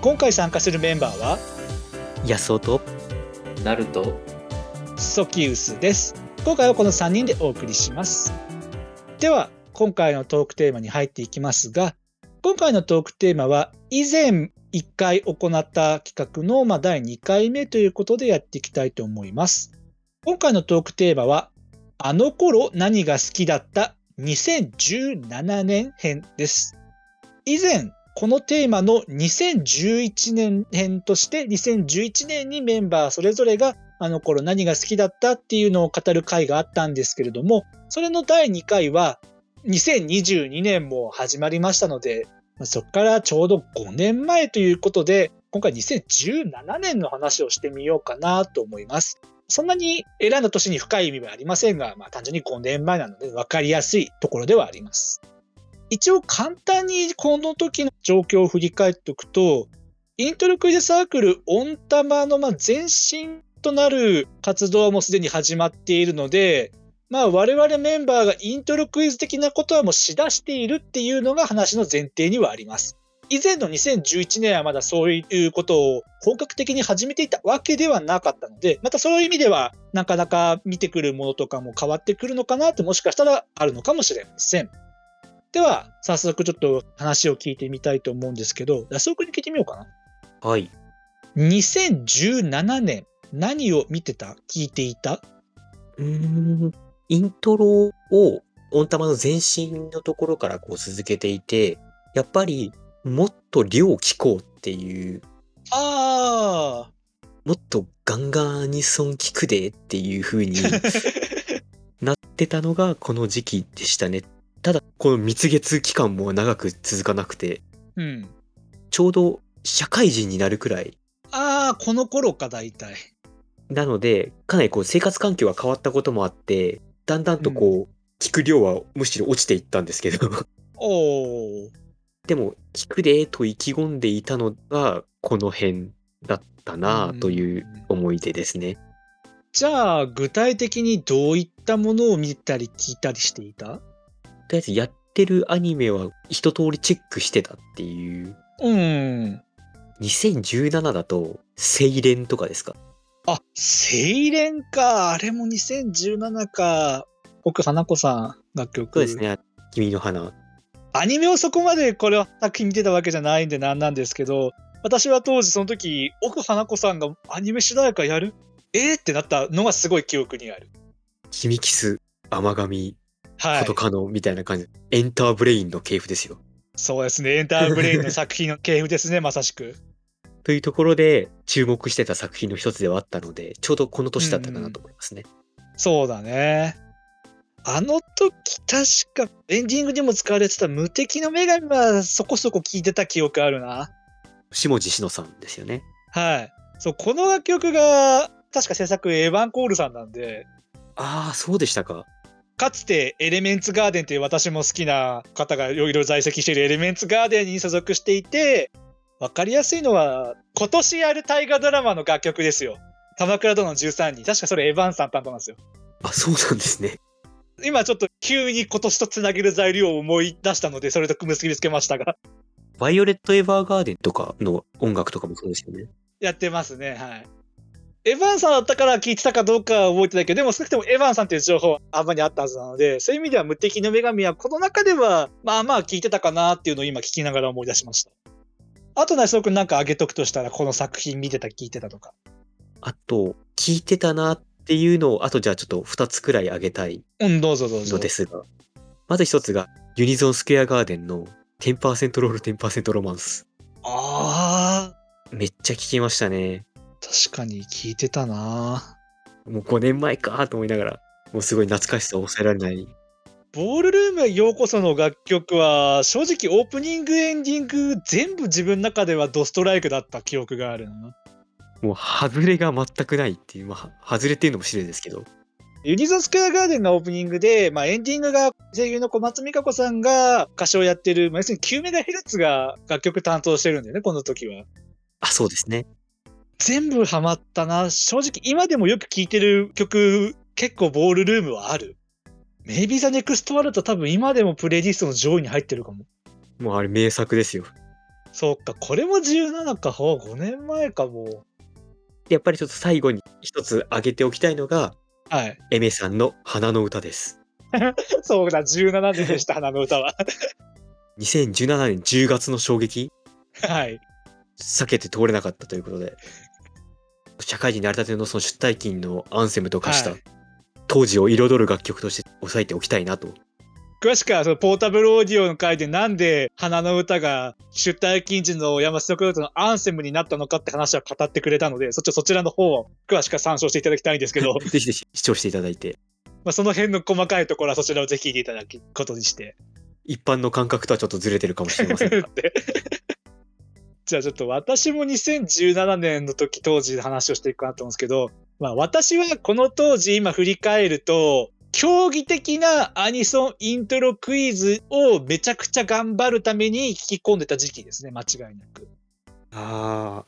今回参加するメンバーは安尾とナルトソキウスです。今回はこの3人でお送りします。では今回のトークテーマに入っていきますが今回のトークテーマは以前1回行った企画のまあ第2回目ということでやっていきたいと思います。今回のトークテーマはあの頃何が好きだった2017年編です。以前このテーマの2011年編として2011年にメンバーそれぞれがあの頃何が好きだったっていうのを語る回があったんですけれどもそれの第2回は2022年も始まりましたのでそこからちょうど5年前ということで今回2017年の話をしてみようかなと思います。そんなに選んだ年に深い意味はありませんが、まあ、単純に5年前なので分かりやすいところではあります。一応簡単にこの時の状況を振り返っておくと、イントロクイズサークルオンタマの前身となる活動はもうすでに始まっているので、まあ我々メンバーがイントロクイズ的なことはもうしだしているっていうのが話の前提にはあります。以前の2011年はまだそういうことを本格的に始めていたわけではなかったので、またそういう意味ではなかなか見てくるものとかも変わってくるのかなってもしかしたらあるのかもしれません。では、早速ちょっと話を聞いてみたいと思うんですけど、安尾君に聞いてみようかな。はい。2017年、何を見てた？聞いていた？うーん。イントロをオンタマの前身のところからこう続けていてやっぱりもっと量聞こうっていう。あもっとガンガンアニソン聞くでっていう風に なってたのがこの時期でしたねただこの蜜月期間も長く続かなくてあ、うん。ちょうど社会人になるくらいああ、この頃か、大体。なのでかなりこう生活環境が変わったこともあってだんだんとこう、聞く量はむしろ落ちていったんですけどおお。でも聞くでと意気込んでいたのがこの辺だったなという思い出ですね。じゃあ、具体的にどういったものを見たり聞いたりしていた？とりあえずやってるアニメは一通りチェックしてたっていううん。2017だと「セイレン」とかですか？あ、セイレンか。あれも2017か。僕、花子さん、楽曲。そうです。ね「君の花アニメをそこまでこれは作品見てたわけじゃないんでなんなんですけど、私は当時その時、奥花子さんがアニメ主題歌やる？えー、ってなったのがすごい記憶にある。君キス甘神はいこと。かのみたいな感じエンターブレインの系譜ですよ。そうですね。エンターブレインの作品の系譜ですね、まさしく。というところで注目してた作品の一つではあったのでちょうどこの年だったかなと思いますね。そうだね。あの時確かエンディングにも使われてた無敵の女神はそこそこ聞いてた記憶あるな。下地志乃さんですよね。はい。そう、この楽曲が確か制作エヴァン・コールさんなんで、ああそうでしたか。かつてエレメンツガーデンという私も好きな方がいろいろ在籍しているエレメンツガーデンに所属していて、わかりやすいのは今年やる大河ドラマの楽曲ですよ。鎌倉殿の13人。確かそれエヴァンさん担当なんですよ。あそうなんですね。今ちょっと急に今年とつなげる材料を思い出したので、それと結びつけましたが。バイオレット・エヴァーガーデンとかの音楽とかもそうですよね。やってますね、はい。エヴァンさんだったから聞いてたかどうかは覚えてないけど、でも少なくともエヴァンさんっていう情報はあんまりあったはずなので、そういう意味では無敵の女神はこの中では、まあまあ聞いてたかなっていうのを今聞きながら思い出しました。あとね、すごくなんかあげとくとしたら、この作品見てた、聞いてたとか。あと、聞いてたなっていうのを、あとじゃあちょっと2つくらい挙げたいうん、どうぞどうぞ。のですが、まず1つが、ユニゾンスクエアガーデンの10%ロール10%ロマンス。あめっちゃ聞きましたね。ー、確かに聞いてたなもう5年前かと思いながら、もうすごい懐かしさを抑えられない。ボールルームへようこその楽曲は、正直オープニング、エンディング、全部自分の中ではドストライクだった記憶があるな。もう外れが全くないっていう、まあ、外れっていうのも失礼ですけど。ユニゾンスクエアガーデンがオープニングで、まあ、エンディングが声優の小松美香子さんが歌唱をやってる、まあ、要するに9メガヘルツが楽曲担当してるんだよね、この時は。あ、そうですね。全部ハマったな。正直、今でもよく聴いてる曲、結構ボールルームはある。メイビーザネクストワールド多分今でもプレイリストの上位に入ってるかも。もうあれ名作ですよ。そうか、これも17か、ほ5年前かも。やっぱりちょっと最後に一つ挙げておきたいのが、はい。エメさんの花の歌です。そうだ、17年でした、花の歌は。2017年10月の衝撃、はい。避けて通れなかったということで、社会人になりたてのその出退勤のアンセムと化した、はい当時を彩る楽曲として押さえておきたいなと。詳しくはそのポータブルオーディオの回でなんで花の歌が出退勤時の山下クロートのアンセムになったのかって話は語ってくれたので、そっちそちらの方を詳しくは参照していただきたいんですけど、ぜひぜひ視聴していただいて、まあその辺の細かいところはそちらをぜひ聞いていただくことにして。一般の感覚とはちょっとずれてるかもしれませんが。でじゃあちょっと私も2017年の時当時話をしていくかなと思うんですけど、まあ私はこの当時今振り返ると、競技的なアニソンイントロクイズをめちゃくちゃ頑張るために聞き込んでた時期ですね、間違いなく。あ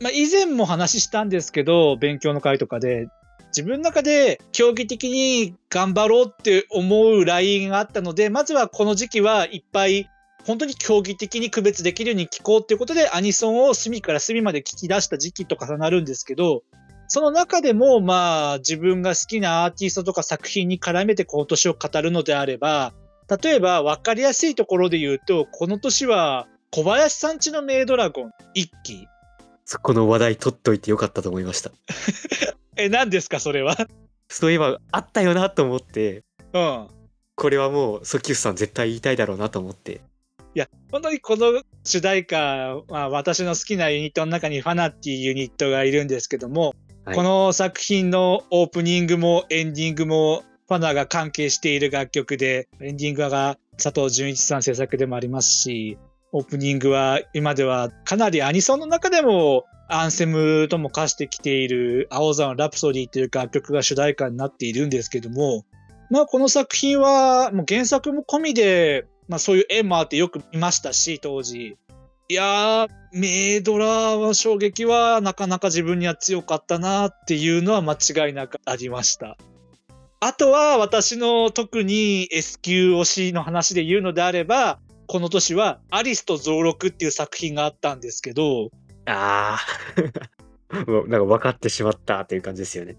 まあ以前も話したんですけど、勉強の会とかで、自分の中で競技的に頑張ろうって思うラインがあったので、まずはこの時期はいっぱい本当に競技的に区別できるように聴こうっていうことでアニソンを隅から隅まで聞き出した時期と重なるんですけど、その中でもまあ自分が好きなアーティストとか作品に絡めてこの年を語るのであれば、例えば分かりやすいところで言うと、この年は小林さんちのメイドラゴン一期。そこの話題取っといてよかったと思いました。え、何ですかそれは？そういえばあったよなと思って、うん。これはもうソキウスさん絶対言いたいだろうなと思って。いや、本当にこの主題歌、まあ、私の好きなユニットの中にファナっていうユニットがいるんですけども、はい。この作品のオープニングもエンディングもファナが関係している楽曲で、エンディングが佐藤純一さん制作でもありますし、オープニングは今ではかなりアニソンの中でもアンセムとも化してきている青山ラプソディという楽曲が主題歌になっているんですけども、まあこの作品はもう原作も込みで、まあそういう縁もあってよく見ましたし、当時。いやー、メイドラの衝撃はなかなか自分には強かったなっていうのは間違いなくありました。あとは私の特に S 級推しの話で言うのであれば、この年はアリスと増録っていう作品があったんですけど、ああ。もうなんか分かってしまったっていう感じですよね。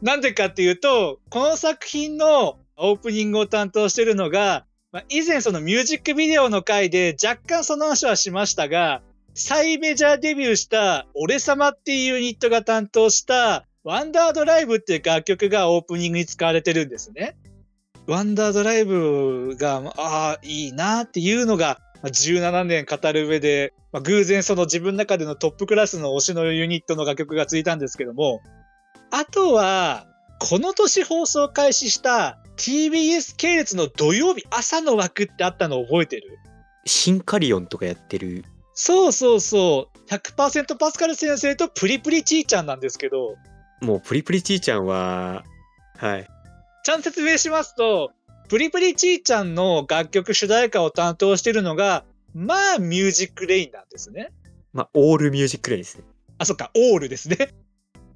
なんでかっていうと、この作品のオープニングを担当してるのが、まあ、以前そのミュージックビデオの回で若干その話はしましたが、再メジャーデビューした俺様っていうユニットが担当したワンダードライブっていう楽曲がオープニングに使われてるんですね。ワンダードライブが、ああ、いいなっていうのが、17年語る上で、まあ、偶然その自分の中でのトップクラスの推しのユニットの楽曲がついたんですけども、あとは、この年放送開始した TBS 系列の土曜日朝の枠ってあったの覚えてる？シンカリオンとかやってる。そうそうそう。100%パスカル先生とプリプリチーちゃんなんですけど、もうプリプリちーちゃんは、はい。ちゃんと説明しますと、プリプリチーちゃんの楽曲主題歌を担当してるのが、まあミュージックレインなんですね。まあ、オールミュージックレインですね。あ、そっか、オールですね。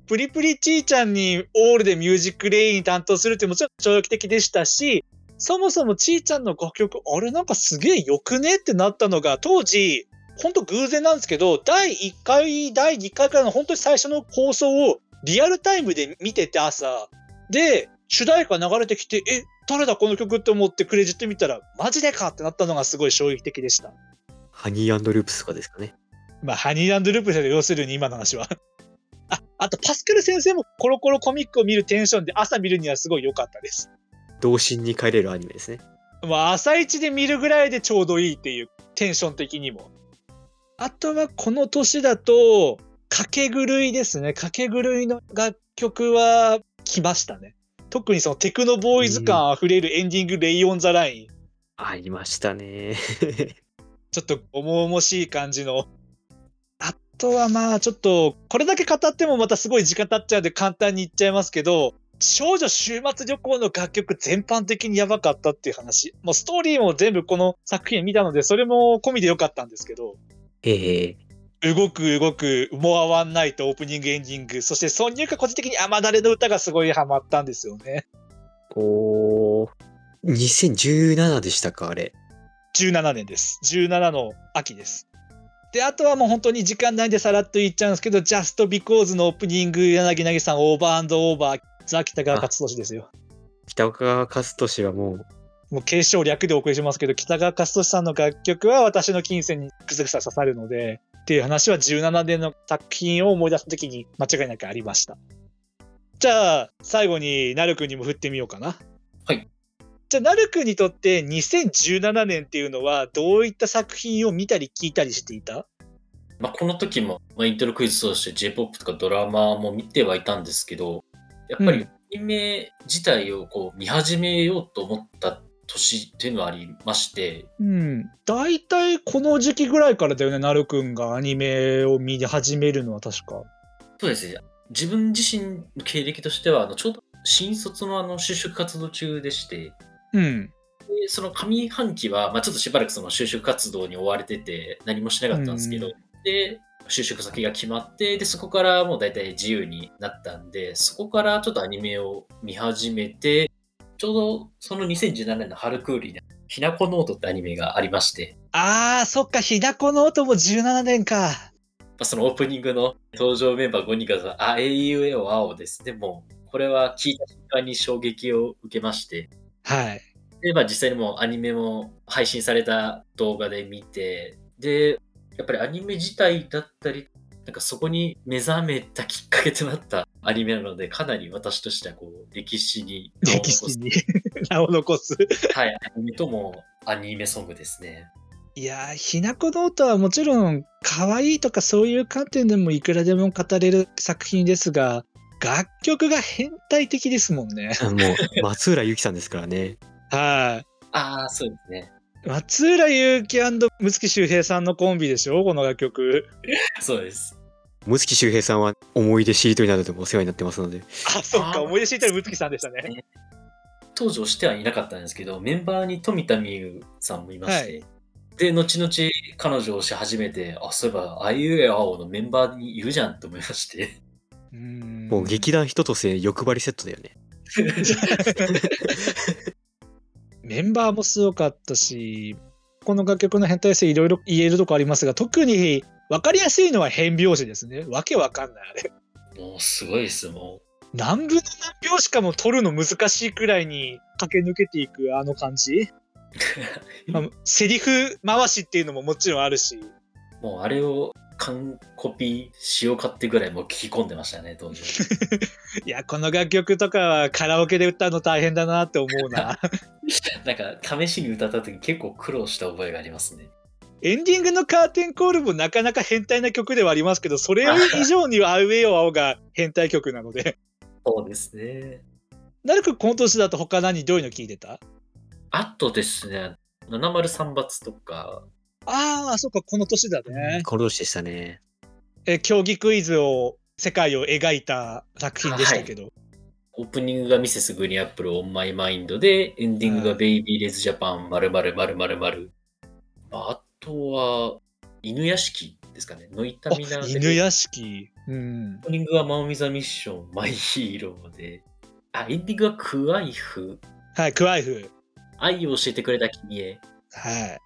プリプリチーちゃんにオールでミュージックレイン担当するってもちろん衝撃的でしたし、そもそもちーちゃんの楽曲、あれなんかすげえ良くねってなったのが、当時、ほんと偶然なんですけど、第1回、第2回からの本当に最初の放送をリアルタイムで見てて朝。で、主題歌流れてきて、え、誰だこの曲って思ってクレジット見たら、マジでかってなったのがすごい衝撃的でした。ハニーループスとかですかね。まあ、ハニーループですよ、要するに今の話は。あ、あと、パスカル先生もコロコロコミックを見るテンションで朝見るにはすごい良かったです。童心に帰れるアニメですね。まあ、朝一で見るぐらいでちょうどいいっていう、テンション的にも。あとは、この年だと、掛け狂いですね。掛け狂いの楽曲は来ましたね。特にそのテクノボーイズ感あふれるエンディング「レイ・オン・ザ・ライン」ありましたね。ちょっと重々しい感じの。あとはまあちょっと、これだけ語ってもまたすごい時間経っちゃうんで簡単に言っちゃいますけど、少女週末旅行の楽曲全般的にやばかったっていう話。もうストーリーも全部この作品見たので、それも込みでよかったんですけど、ええ動く動く、モアワンナイトオープニングエンディング、そして挿入歌個人的に甘だれの歌がすごいハマったんですよね。おー。2017でしたか、あれ。17年です。17の秋です。で、あとはもう本当に時間ないんでさらっと言っちゃうんですけど、Just Because のオープニング、柳凪さん、オーバーオーバー、ザ・北川勝利ですよ。北川勝利はもう、もう継承略でお送りしますけど、北川勝利さんの楽曲は私の金銭にくすぐさ刺さるので、っていう話は17年の作品を思い出すときに間違いなくありました。じゃあ、最後になるくんにも振ってみようかな。はい。じゃあ、なるくんにとって2017年っていうのはどういった作品を見たり聞いたりしていた？まあ、この時も、まあ、イントロクイズ通して J-POP とかドラマも見てはいたんですけど、やっぱりうんアニメ自体をこう見始めようと思った年っていうのはありまして、うん。大体この時期ぐらいからだよね、なるくんがアニメを見始めるのは確か。そうですね、自分自身の経歴としては、あのちょうど新卒のあの就職活動中でして、うん。でその上半期は、まあ、ちょっとしばらくその就職活動に追われてて何もしなかったんですけど、うんで就職先が決まってでそこからもう大体自由になったんでそこからちょっとアニメを見始めてちょうどその2017年の春クールに「ひなこノート」ってアニメがありまして、あー、そっか、ひなこノートも17年か。まあ、そのオープニングの登場メンバー5人が「あえいうえおあお」ですでもこれは聞いた瞬間に衝撃を受けましてはい。で、まあ実際にもうアニメも配信された動画で見て、で、やっぱりアニメ自体だったり、なんかそこに目覚めたきっかけとなったアニメなので、かなり私としてはこう、歴史に歴史に名を残す。はい、アニメともアニメソングですね。いやー、ひなこの音はもちろん、可愛いとかそういう観点でもいくらでも語れる作品ですが、楽曲が変態的ですもんね。もう、松浦由紀さんですからね。はああ、そうですね。い。松浦雄樹睦月周平さんのコンビでしょ？この楽曲。そうです。睦月周平さんは思い出しりとりなどでもお世話になってますので。あ、そっか、思い出していたら睦月さんでしたね。登場してはいなかったんですけど、メンバーに富田美優さんもいまして、はいで、後々彼女をし始めて、あ、そういえば、あいうえあおのメンバーにいるじゃんと思いまして。うんもう劇団一とせ欲張りセットだよね。メンバーもすごかったし、この楽曲の変態性いろいろ言えるとこありますが、特に分かりやすいのは変拍子ですね。わけわかんない、あれ。もうすごいです、も何分の何拍子かも取るの難しいくらいに駆け抜けていくあの感じ。あのセリフ回しっていうのももちろんあるし、う。もうあれを完コピーしようかってぐらいもう聞き込んでましたね、当時。いや、この楽曲とかはカラオケで歌うの大変だなって思うな。なんか、試しに歌った時結構苦労した覚えがありますね。エンディングのカーテンコールもなかなか変態な曲ではありますけど、それ以上にアウェイオアオが変態曲なので。そうですね。なるくんこの年だと他何どういうの聞いてた？あとですね、703罰とか、ああ、そっか、この年だね。この年でしたね。え、競技クイズを、世界を描いた作品でしたけど。オープニングがミセスグリーンアップル On My Mind で、エンディングがベイビーレイズジャパン〇〇〇〇〇。あとは、犬屋敷ですかね。ノイタミナあで。犬屋敷。うん。オープニングはマンウィズアミッション、 My Hero で、あ、エンディングはクワイフ、はい、クワイフ。愛を教えてくれた君へ。はい。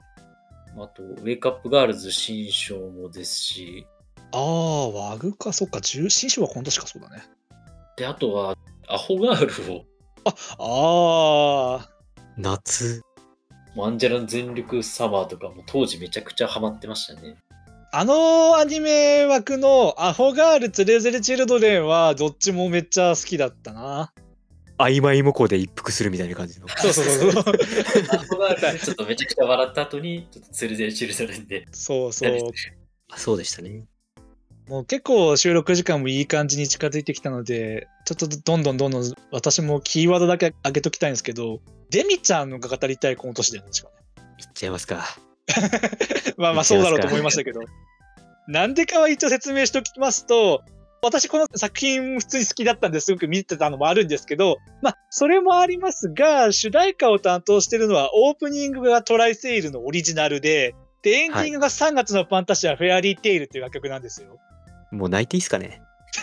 あと、ウェイクアップガールズ新章もですし、ああ、ワグか、そっか、重心章はこの年か、そうだね。で、あとは、アホガールを、ああ、夏。もうアンジェラの全力サマーとかも当時めちゃくちゃハマってましたね。あのアニメ枠のアホガール、ツレゼルチルドレンはどっちもめっちゃ好きだったな。曖昧模倣で一服するみたいな感じの。そうそうそうそう。ちょっとめちゃくちゃ笑った後に、ちょっとツルゼルチルで、そうそう。あそうでしたね。もう結構収録時間もいい感じに近づいてきたので、ちょっとどんどんどんどん私もキーワードだけ上げときたいんですけど、デミちゃんのが語りたいこの年だよね、確かね。いっちゃいますか。まあまあそうだろうと思いましたけど。なんでかは一応説明しておきますと、私この作品普通に好きだったんですごく見てたのもあるんですけど、まあそれもありますが、主題歌を担当してるのはオープニングがトライセールのオリジナルで、で、エンディングが3月のファンタシアフェアリーテイルっていう楽曲なんですよ。もう泣いていいっすかね？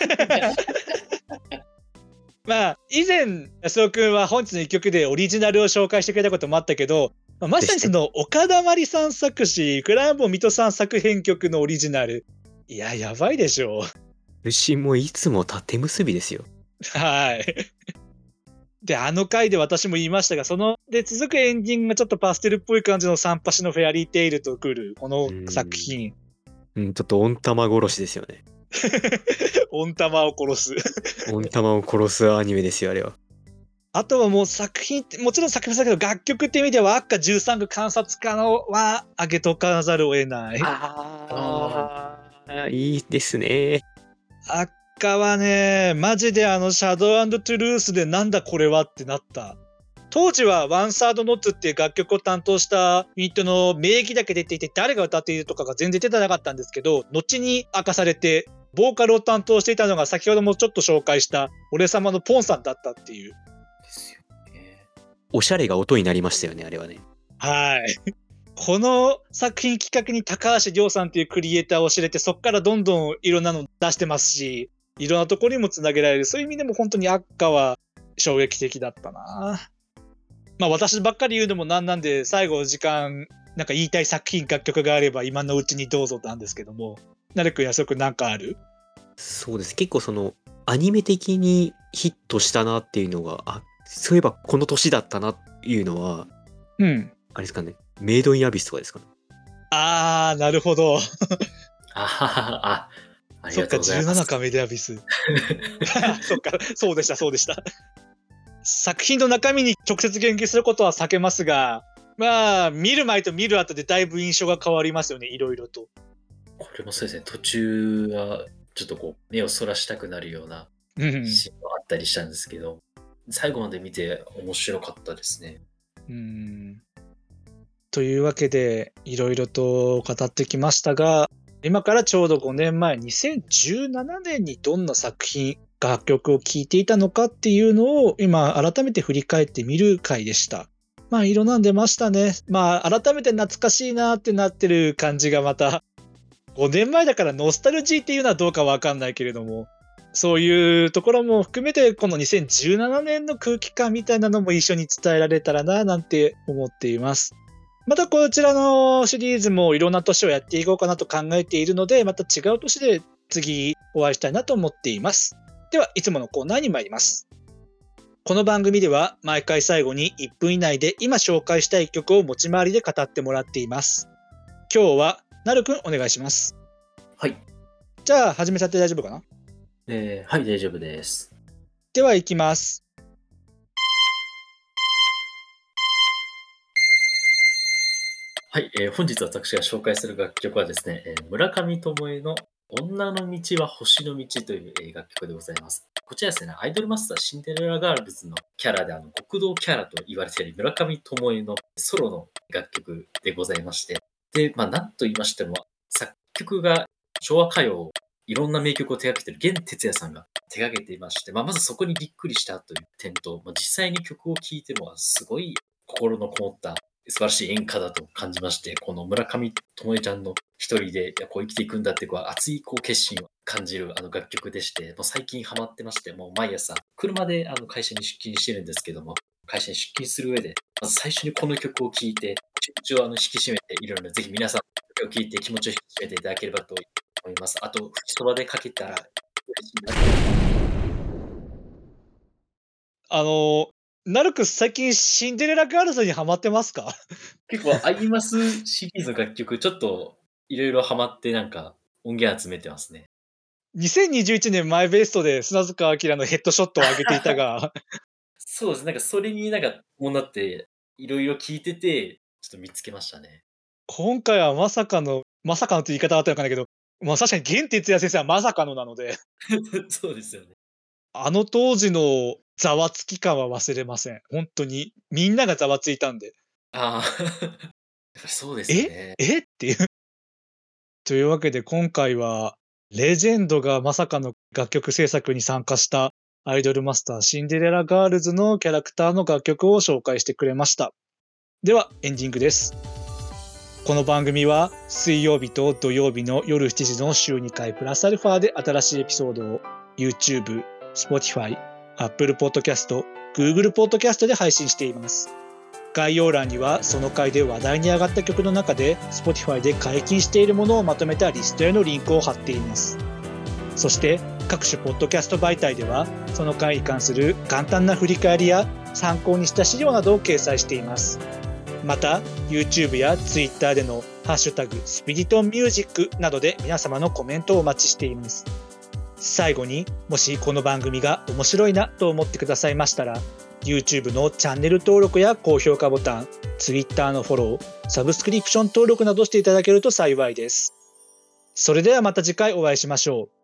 まあ、以前、安尾くんは本日の一曲でオリジナルを紹介してくれたこともあったけど、まあまさにその岡田まりさん作詞、クランボン水戸さん作編曲のオリジナル。いや、やばいでしょう。牛もいつも縦結びですよ。はい。で、あの回で私も言いましたが、その、で、続くエンディングがちょっとパステルっぽい感じのサンパシのフェアリーテイルと来る、この作品。うん、ちょっと温玉殺しですよね。温玉を殺す。温玉を殺すアニメですよ、あれは。あとはもう作品って、もちろん作品だけど、楽曲って意味では、赤13区観察家のは上げとかざるを得ない。ああ、いいですね。赤はね、マジであの、シャドウトゥルースでなんだこれはってなった。当時はワンサードノッツっていう楽曲を担当したユニットの名義だけ出ていて、誰が歌っているとかが全然出てなかったんですけど、後に明かされて、ボーカルを担当していたのが先ほどもちょっと紹介した俺様のポンさんだったっていう。ですよね。おしゃれが音になりましたよね、あれはね。はい。この作品企画に高橋亮さんっていうクリエイターを知れて、そこからどんどんいろんなの出してますし、いろんなところにもつなげられる。そういう意味でも本当にアッカは衝撃的だったな。まあ私ばっかり言うのもなんなんで、最後時間、なんか言いたい作品、楽曲があれば今のうちにどうぞなんですけども、なるくんやそくなんかある？そうです。結構その、アニメ的にヒットしたなっていうのが、あ、そういえばこの年だったなっていうのは、うん。あれですかね、メイドインアビスとかですかね。あー、なるほど。あははあ、ありそっか、がとうございます。17かメディアビス。そっか、そうでした、そうでした。作品の中身に直接言及することは避けますが、まあ、見る前と見る後でだいぶ印象が変わりますよね、いろいろと。これもそうですね、途中はちょっとこう目をそらしたくなるようなうん。シーンもあったりしたんですけど、最後まで見て面白かったですね。うんというわけで、いろいろと語ってきましたが、今からちょうど5年前、2017年にどんな作品、楽曲を聴いていたのかっていうのを今改めて振り返ってみる回でした。まあ色なん出ましたね。まあ改めて懐かしいなってなってる感じがまた5年前だからノスタルジーっていうのはどうかわかんないけれども、そういうところも含めてこの2017年の空気感みたいなのも一緒に伝えられたらななんて思っています。またこちらのシリーズもいろんな年をやっていこうかなと考えているので、また違う年で次お会いしたいなと思っています。では、いつものコーナーに参ります。この番組では毎回最後に1分以内で今紹介したい曲を持ち回りで語ってもらっています。今日はなるくんお願いします。はい。じゃあ始めちゃって大丈夫かな？えーはい、大丈夫です。では行きます。はい、えー本日私が紹介する楽曲はですね、えー村上智恵の女の道は星の道というえー楽曲でございます。こちらですね、アイドルマスターシンデレラガールズのキャラで、あの極道キャラと言われている村上智恵のソロの楽曲でございまして、で、まあ、なんと言いましても、作曲が昭和歌謡、いろんな名曲を手掛けている源哲也さんが手掛けていまして、まあ、まずそこにびっくりしたという点と、まあ、実際に曲を聴いてもすごい心のこもった素晴らしい演歌だと感じまして、この村上智恵ちゃんの一人でこう生きていくんだってこう熱いこう決心を感じるあの楽曲でして、もう最近ハマってまして、もう毎朝車であの会社に出勤してるんですけども、会社に出勤する上で、まず最初にこの曲を聴いて、気持ちをあの引き締めているので、ぜひ皆さん、曲を聴いて気持ちを引き締めていただければと思います。あと、吹きそばでかけたら嬉しいなあの、なるくん最近シンデレラガールズにハマってますか？結構、アイマスシリーズの楽曲、ちょっといろいろハマってなんか音源集めてますね。2021年マイベストで砂塚明のヘッドショットを上げていたが、そうです。なんかそれになんか、もうなって、いろいろ聞いてて、ちょっと見つけましたね。今回はまさかの、まさかのって言い方だったのかなけど、まあ確かに現哲也先生はまさかのなので、そうですよね。あの当時のざわつき感は忘れません。本当に。みんながざわついたんで。ああ。そうですね。え？っていう。というわけで今回は、レジェンドがまさかの楽曲制作に参加したアイドルマスターシンデレラガールズのキャラクターの楽曲を紹介してくれました。では、エンディングです。この番組は水曜日と土曜日の夜7時の週2回プラスアルファで新しいエピソードを YouTube、Spotify、Apple Podcast、Google Podcast で配信しています。概要欄にはその回で話題に上がった曲の中で Spotify で解禁しているものをまとめたリストへのリンクを貼っています。そして各種ポッドキャスト媒体ではその回に関する簡単な振り返りや参考にした資料などを掲載しています。また YouTube や Twitter でのハッシュタグスピリトンミュージックなどで皆様のコメントをお待ちしています。最後にもしこの番組が面白いなと思ってくださいましたら YouTube のチャンネル登録や高評価ボタン、Twitter のフォロー、サブスクリプション登録などしていただけると幸いです。それではまた次回お会いしましょう。